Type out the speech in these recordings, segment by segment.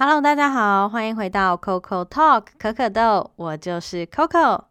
Hello，大家好，欢迎回到 Coco Talk 可可豆，我就是 Coco，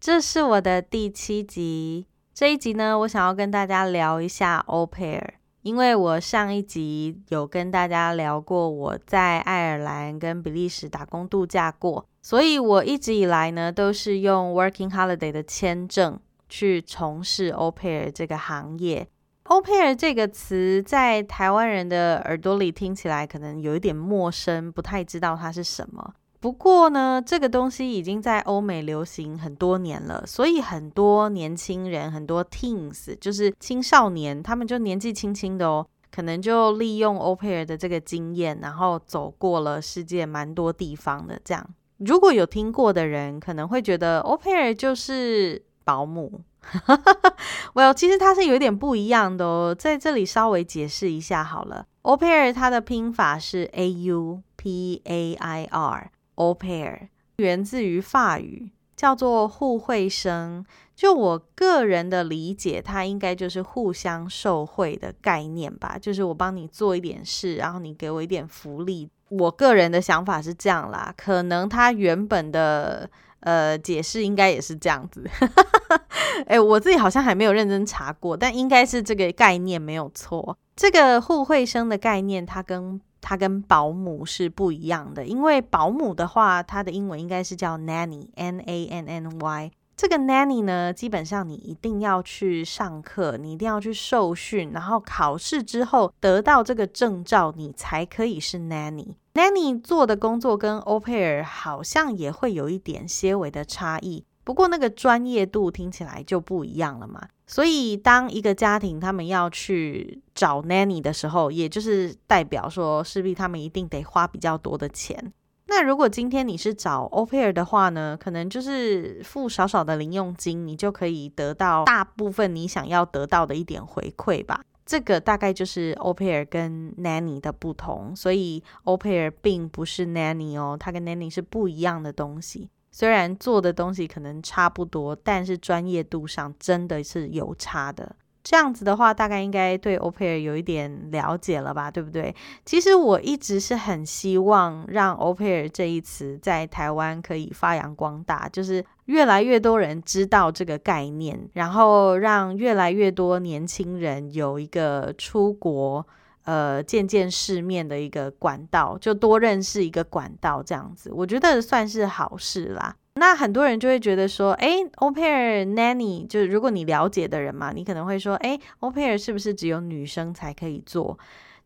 这是我的第七集。这一集呢，我想要跟大家聊一下 o p a i r 因为我上一集有跟大家聊过我在爱尔兰跟比利时打工度假过，所以我一直以来呢都是用 Working Holiday 的签证去从事 o p a i r 这个行业。Au pair 这个词在台湾人的耳朵里听起来可能有一点陌生，不太知道它是什么。不过呢，这个东西已经在欧美流行很多年了，所以很多年轻人，很多 teens，就是青少年，他们就年纪轻轻的哦，可能就利用 Au pair 的这个经验，然后走过了世界蛮多地方的。这样，如果有听过的人，可能会觉得 Au pair 就是保姆。Well，其实它是有点不一样的哦，在这里稍微解释一下好了。Au pair 它的拼法是 A U P A I R，Au pair 源自于法语，叫做互惠生。就我个人的理解，它应该就是互相受惠的概念吧，就是我帮你做一点事，然后你给我一点福利。我个人的想法是这样啦，可能它原本的。呃，解释应该也是这样子。哎，我自己好像还没有认真查过，但应该是这个概念没有错。这个互惠生的概念，它跟它跟保姆是不一样的。因为保姆的话，它的英文应该是叫 nanny，n a n n y。这个 nanny 呢，基本上你一定要去上课，你一定要去受训，然后考试之后得到这个证照，你才可以是 nanny。nanny 做的工作跟 au pair 好像也会有一点些微的差异，不过那个专业度听起来就不一样了嘛。所以当一个家庭他们要去找 nanny 的时候，也就是代表说势必他们一定得花比较多的钱。那如果今天你是找 au pair 的话呢，可能就是付少少的零用金，你就可以得到大部分你想要得到的一点回馈吧。这个大概就是 au pair 跟 nanny 的不同，所以 au pair 并不是 nanny 哦，它跟 nanny 是不一样的东西。虽然做的东西可能差不多，但是专业度上真的是有差的。这样子的话，大概应该对 au pair 有一点了解了吧，对不对？其实我一直是很希望让 au pair 这一词在台湾可以发扬光大，就是越来越多人知道这个概念，然后让越来越多年轻人有一个出国呃见见世面的一个管道，就多认识一个管道，这样子，我觉得算是好事啦。那很多人就会觉得说，哎，au pair nanny，就是如果你了解的人嘛，你可能会说，哎，au pair 是不是只有女生才可以做？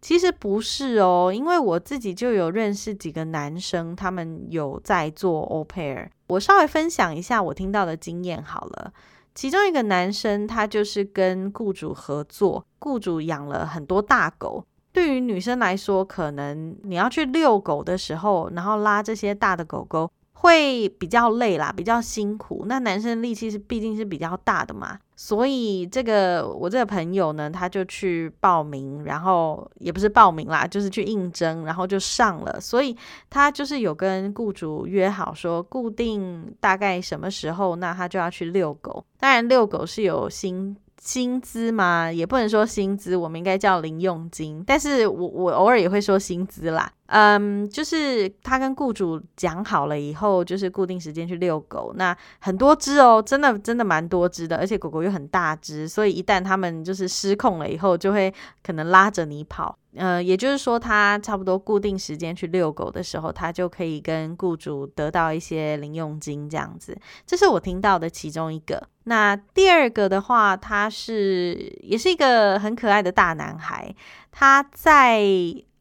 其实不是哦，因为我自己就有认识几个男生，他们有在做 au pair。我稍微分享一下我听到的经验好了。其中一个男生，他就是跟雇主合作，雇主养了很多大狗。对于女生来说，可能你要去遛狗的时候，然后拉这些大的狗狗。会比较累啦，比较辛苦。那男生力气是毕竟是比较大的嘛，所以这个我这个朋友呢，他就去报名，然后也不是报名啦，就是去应征，然后就上了。所以他就是有跟雇主约好说，固定大概什么时候，那他就要去遛狗。当然遛狗是有薪薪资嘛，也不能说薪资，我们应该叫零用金。但是我我偶尔也会说薪资啦。嗯，就是他跟雇主讲好了以后，就是固定时间去遛狗。那很多只哦，真的真的蛮多只的，而且狗狗又很大只，所以一旦他们就是失控了以后，就会可能拉着你跑。呃，也就是说，他差不多固定时间去遛狗的时候，他就可以跟雇主得到一些零用金这样子。这是我听到的其中一个。那第二个的话，他是也是一个很可爱的大男孩，他在。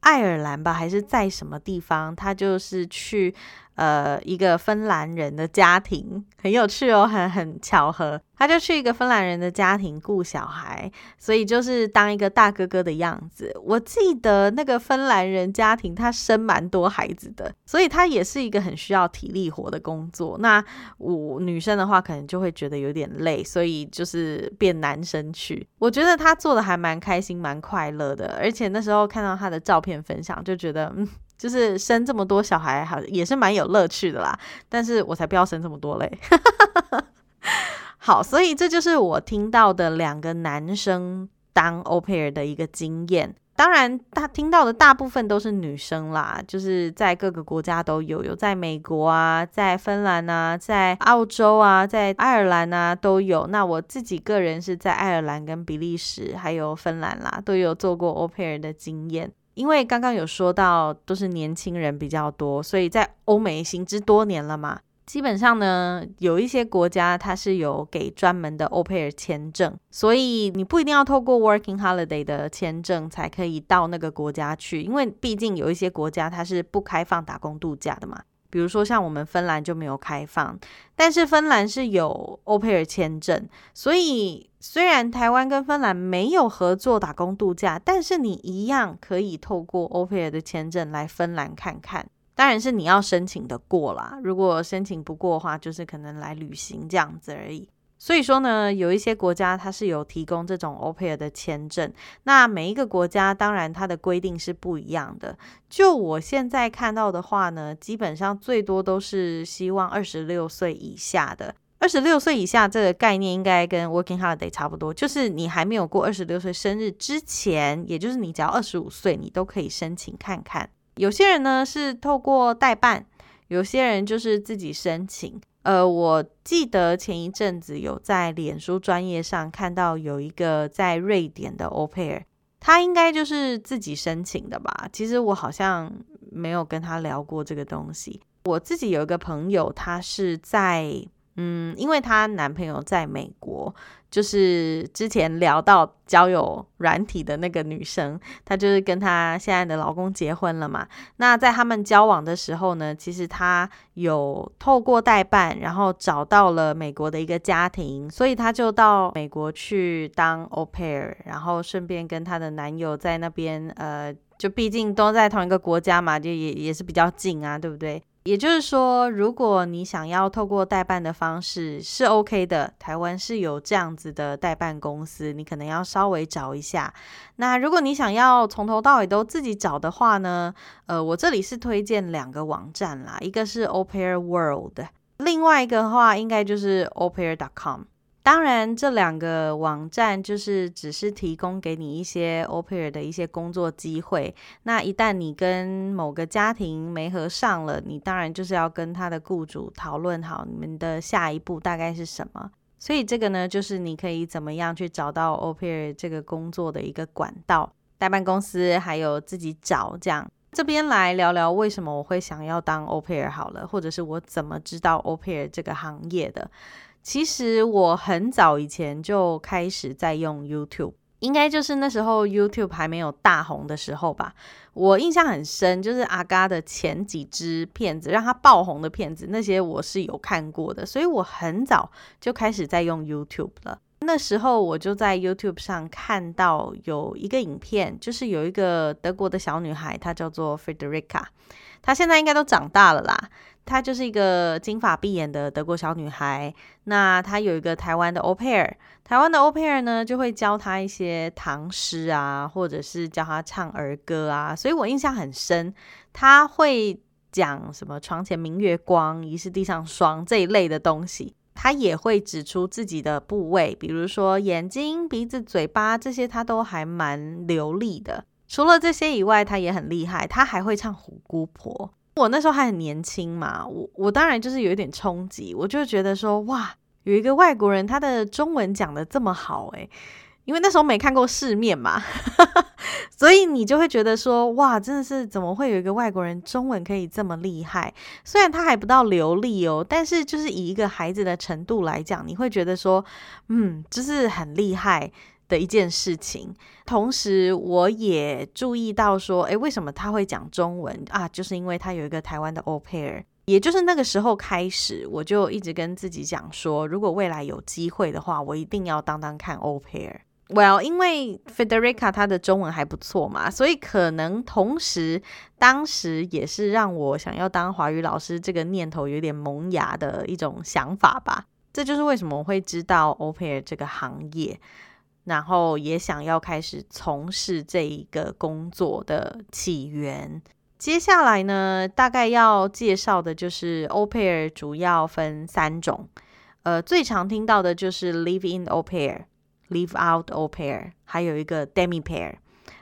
爱尔兰吧，还是在什么地方？他就是去呃一个芬兰人的家庭，很有趣哦，很很巧合。他就去一个芬兰人的家庭顾小孩，所以就是当一个大哥哥的样子。我记得那个芬兰人家庭他生蛮多孩子的，所以他也是一个很需要体力活的工作。那我女生的话可能就会觉得有点累，所以就是变男生去。我觉得他做的还蛮开心、蛮快乐的，而且那时候看到他的照片分享，就觉得嗯，就是生这么多小孩好也是蛮有乐趣的啦。但是我才不要生这么多嘞。好，所以这就是我听到的两个男生当 au pair 的一个经验。当然，他听到的大部分都是女生啦，就是在各个国家都有，有在美国啊，在芬兰啊，在澳洲啊，在爱尔兰啊都有。那我自己个人是在爱尔兰跟比利时还有芬兰啦，都有做过 au pair 的经验。因为刚刚有说到都是年轻人比较多，所以在欧美行之多年了嘛。基本上呢，有一些国家它是有给专门的 au pair 签证，所以你不一定要透过 working holiday 的签证才可以到那个国家去，因为毕竟有一些国家它是不开放打工度假的嘛。比如说像我们芬兰就没有开放，但是芬兰是有 au pair 签证，所以虽然台湾跟芬兰没有合作打工度假，但是你一样可以透过 au pair 的签证来芬兰看看。当然是你要申请的过啦，如果申请不过的话，就是可能来旅行这样子而已。所以说呢，有一些国家它是有提供这种 o p e r 的签证，那每一个国家当然它的规定是不一样的。就我现在看到的话呢，基本上最多都是希望二十六岁以下的。二十六岁以下这个概念应该跟 working holiday 差不多，就是你还没有过二十六岁生日之前，也就是你只要二十五岁，你都可以申请看看。有些人呢是透过代办，有些人就是自己申请。呃，我记得前一阵子有在脸书专业上看到有一个在瑞典的 au pair，他应该就是自己申请的吧？其实我好像没有跟他聊过这个东西。我自己有一个朋友，他是在。嗯，因为她男朋友在美国，就是之前聊到交友软体的那个女生，她就是跟她现在的老公结婚了嘛。那在他们交往的时候呢，其实她有透过代办，然后找到了美国的一个家庭，所以她就到美国去当 au pair，然后顺便跟她的男友在那边，呃，就毕竟都在同一个国家嘛，就也也是比较近啊，对不对？也就是说，如果你想要透过代办的方式是 OK 的，台湾是有这样子的代办公司，你可能要稍微找一下。那如果你想要从头到尾都自己找的话呢？呃，我这里是推荐两个网站啦，一个是 Opair world，另外一个的话应该就是 Opair.com。当然，这两个网站就是只是提供给你一些 au pair 的一些工作机会。那一旦你跟某个家庭没合上了，你当然就是要跟他的雇主讨论好你们的下一步大概是什么。所以这个呢，就是你可以怎么样去找到 au pair 这个工作的一个管道，代办公司还有自己找这样。这边来聊聊为什么我会想要当 au pair 好了，或者是我怎么知道 au pair 这个行业的。其实我很早以前就开始在用 YouTube，应该就是那时候 YouTube 还没有大红的时候吧。我印象很深，就是阿嘎的前几支片子让他爆红的片子，那些我是有看过的，所以我很早就开始在用 YouTube 了。那时候我就在 YouTube 上看到有一个影片，就是有一个德国的小女孩，她叫做 Frederica，她现在应该都长大了啦。她就是一个金发碧眼的德国小女孩。那她有一个台湾的 au pair，台湾的 au pair 呢就会教她一些唐诗啊，或者是教她唱儿歌啊。所以我印象很深，她会讲什么“床前明月光，疑是地上霜”这一类的东西。她也会指出自己的部位，比如说眼睛、鼻子、嘴巴这些，她都还蛮流利的。除了这些以外，她也很厉害，她还会唱《虎姑婆》。我那时候还很年轻嘛，我我当然就是有一点冲击，我就觉得说哇，有一个外国人他的中文讲的这么好诶，因为那时候没看过世面嘛，所以你就会觉得说哇，真的是怎么会有一个外国人中文可以这么厉害？虽然他还不到流利哦，但是就是以一个孩子的程度来讲，你会觉得说嗯，就是很厉害。的一件事情，同时我也注意到说，诶，为什么他会讲中文啊？就是因为他有一个台湾的 o pair 也就是那个时候开始，我就一直跟自己讲说，如果未来有机会的话，我一定要当当看 o pair。Well，因为 Federica 她的中文还不错嘛，所以可能同时当时也是让我想要当华语老师这个念头有点萌芽的一种想法吧。这就是为什么我会知道 o pair 这个行业。然后也想要开始从事这一个工作的起源。接下来呢，大概要介绍的就是 au pair 主要分三种，呃，最常听到的就是 live in a pair、live out a pair 还有一个 demi pair。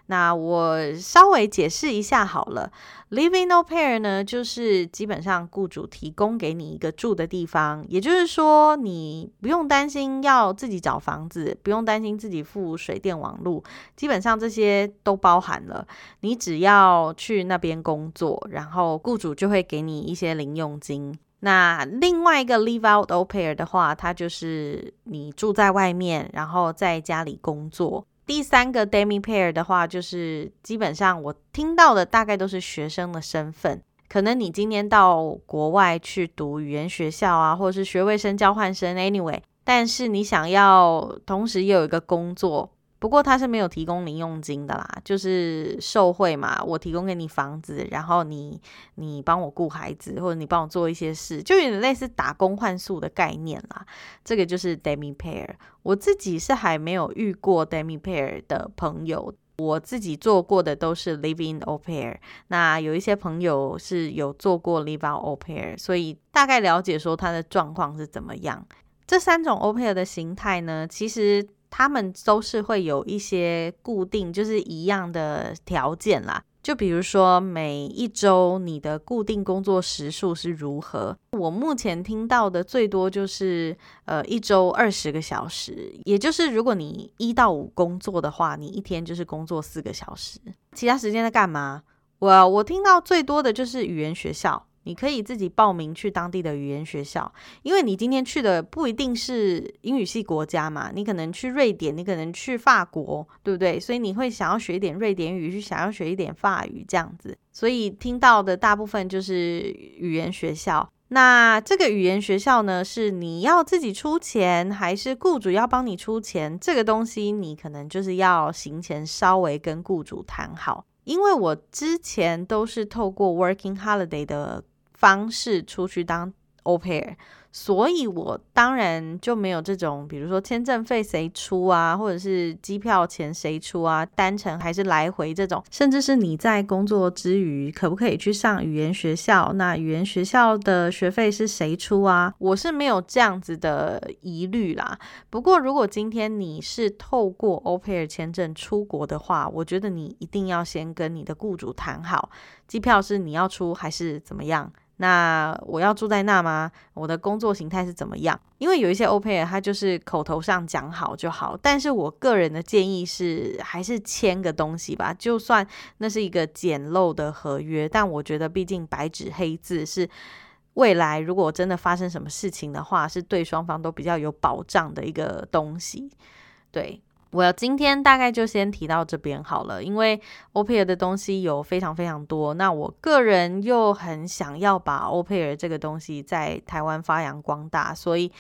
那我稍微解释一下好了，living no pair 呢，就是基本上雇主提供给你一个住的地方，也就是说你不用担心要自己找房子，不用担心自己付水电网路，基本上这些都包含了。你只要去那边工作，然后雇主就会给你一些零用金。那另外一个 live out au pair 的话，它就是你住在外面，然后在家里工作。第三个 demi pair 的话，就是基本上我听到的大概都是学生的身份，可能你今年到国外去读语言学校啊，或者是学位生交换生，anyway，但是你想要同时又有一个工作。不过他是没有提供零用金的啦，就是受贿嘛。我提供给你房子，然后你你帮我顾孩子，或者你帮我做一些事，就有点类似打工换宿的概念啦。这个就是 demi pair。我自己是还没有遇过 demi pair 的朋友，我自己做过的都是 living au pair。那有一些朋友是有做过 live out au pair，所以大概了解说他的状况是怎么样。这三种 au pair 的形态呢，其实。他们都是会有一些固定，就是一样的条件啦。就比如说，每一周你的固定工作时数是如何？我目前听到的最多就是呃一周二十个小时，也就是如果你一到五工作的话，你一天就是工作四个小时，其他时间在干嘛？我我听到最多的就是语言学校。你可以自己报名去当地的语言学校，因为你今天去的不一定是英语系国家嘛，你可能去瑞典，你可能去法国，对不对？所以你会想要学一点瑞典语，去想要学一点法语这样子。所以听到的大部分就是语言学校。那这个语言学校呢，是你要自己出钱，还是雇主要帮你出钱？这个东西你可能就是要行前稍微跟雇主谈好，因为我之前都是透过 Working Holiday 的。方式出去当 au pair，所以我当然就没有这种，比如说签证费谁出啊，或者是机票钱谁出啊，单程还是来回这种，甚至是你在工作之余可不可以去上语言学校？那语言学校的学费是谁出啊？我是没有这样子的疑虑啦。不过如果今天你是透过 au pair 签证出国的话，我觉得你一定要先跟你的雇主谈好，机票是你要出还是怎么样？那我要住在那吗？我的工作形态是怎么样？因为有一些 o p 他就是口头上讲好就好，但是我个人的建议是，还是签个东西吧。就算那是一个简陋的合约，但我觉得毕竟白纸黑字是未来如果真的发生什么事情的话，是对双方都比较有保障的一个东西。对。我今天大概就先提到这边好了，因为 o p e r 的东西有非常非常多，那我个人又很想要把 o p e r 这个东西在台湾发扬光大，所以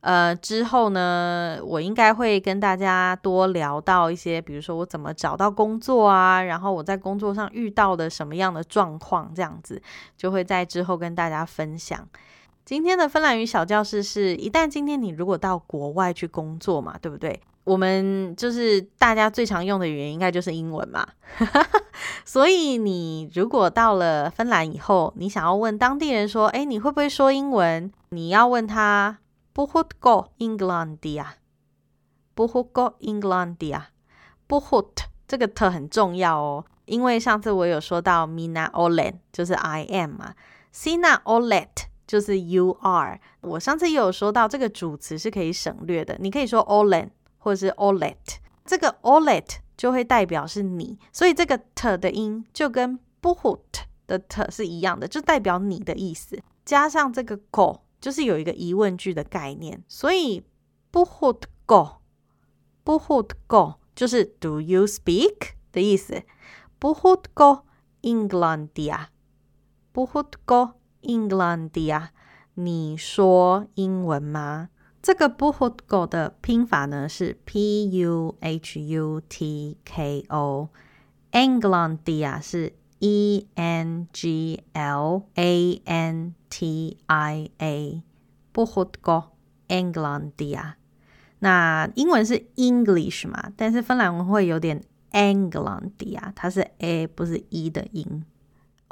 呃之后呢，我应该会跟大家多聊到一些，比如说我怎么找到工作啊，然后我在工作上遇到的什么样的状况，这样子就会在之后跟大家分享。今天的芬兰语小教室是一旦今天你如果到国外去工作嘛，对不对？我们就是大家最常用的语言应该就是英文嘛，所以你如果到了芬兰以后，你想要问当地人说，哎，你会不会说英文？你要问他 b o h u t go Englandia，b o h u t go Englandia，b o h u t 这个 t 很重要哦，因为上次我有说到 mina olen 就是 I am 嘛，sina olet 就是 you are。我上次也有说到这个主词是可以省略的，你可以说 olen。或者是 Olet，这个 Olet 就会代表是你，所以这个 t 的音就跟 Buhut 的 t 是一样的，就代表你的意思。加上这个 go，就是有一个疑问句的概念，所以 Buhut go，Buhut go 就是 Do you speak 的意思。Buhut go Englandia，Buhut go Englandia，你说英文吗？这个 Puhutko 的拼法呢是 P U H U T K O，Englandia 是 E N G L A N T I A，Puhutko Englandia。那英文是 English 嘛，但是芬兰文会有点 Englandia，它是 A 不是 E 的音。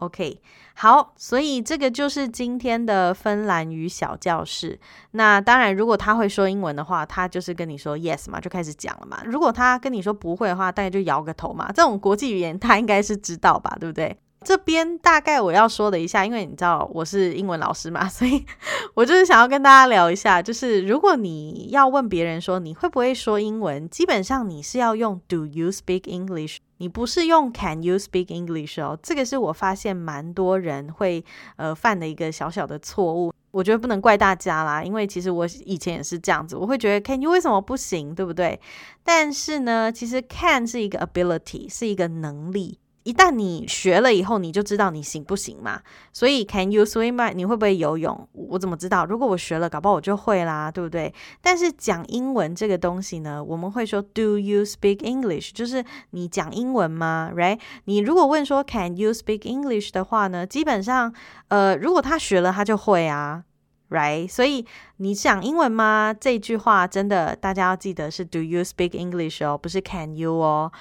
OK，好，所以这个就是今天的芬兰语小教室。那当然，如果他会说英文的话，他就是跟你说 yes 嘛，就开始讲了嘛。如果他跟你说不会的话，大概就摇个头嘛。这种国际语言他应该是知道吧，对不对？这边大概我要说的一下，因为你知道我是英文老师嘛，所以 我就是想要跟大家聊一下，就是如果你要问别人说你会不会说英文，基本上你是要用 Do you speak English？你不是用 Can you speak English 哦，这个是我发现蛮多人会呃犯的一个小小的错误。我觉得不能怪大家啦，因为其实我以前也是这样子，我会觉得 Can you 为什么不行，对不对？但是呢，其实 Can 是一个 ability，是一个能力。一旦你学了以后，你就知道你行不行嘛。所以，Can you swim？你会不会游泳？我怎么知道？如果我学了，搞不好我就会啦，对不对？但是讲英文这个东西呢，我们会说 Do you speak English？就是你讲英文吗？Right？你如果问说 Can you speak English 的话呢，基本上，呃，如果他学了，他就会啊，Right？所以你讲英文吗？这句话真的大家要记得是 Do you speak English 哦，不是 Can you 哦。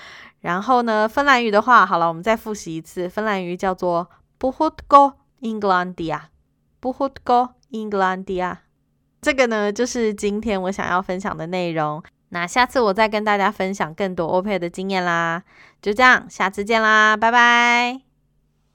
然后呢，芬兰语的话，好了，我们再复习一次。芬兰语叫做 “puhutko Englandia”，“puhutko Englandia”。这个呢，就是今天我想要分享的内容。那下次我再跟大家分享更多欧佩的经验啦。就这样，下次见啦，拜拜。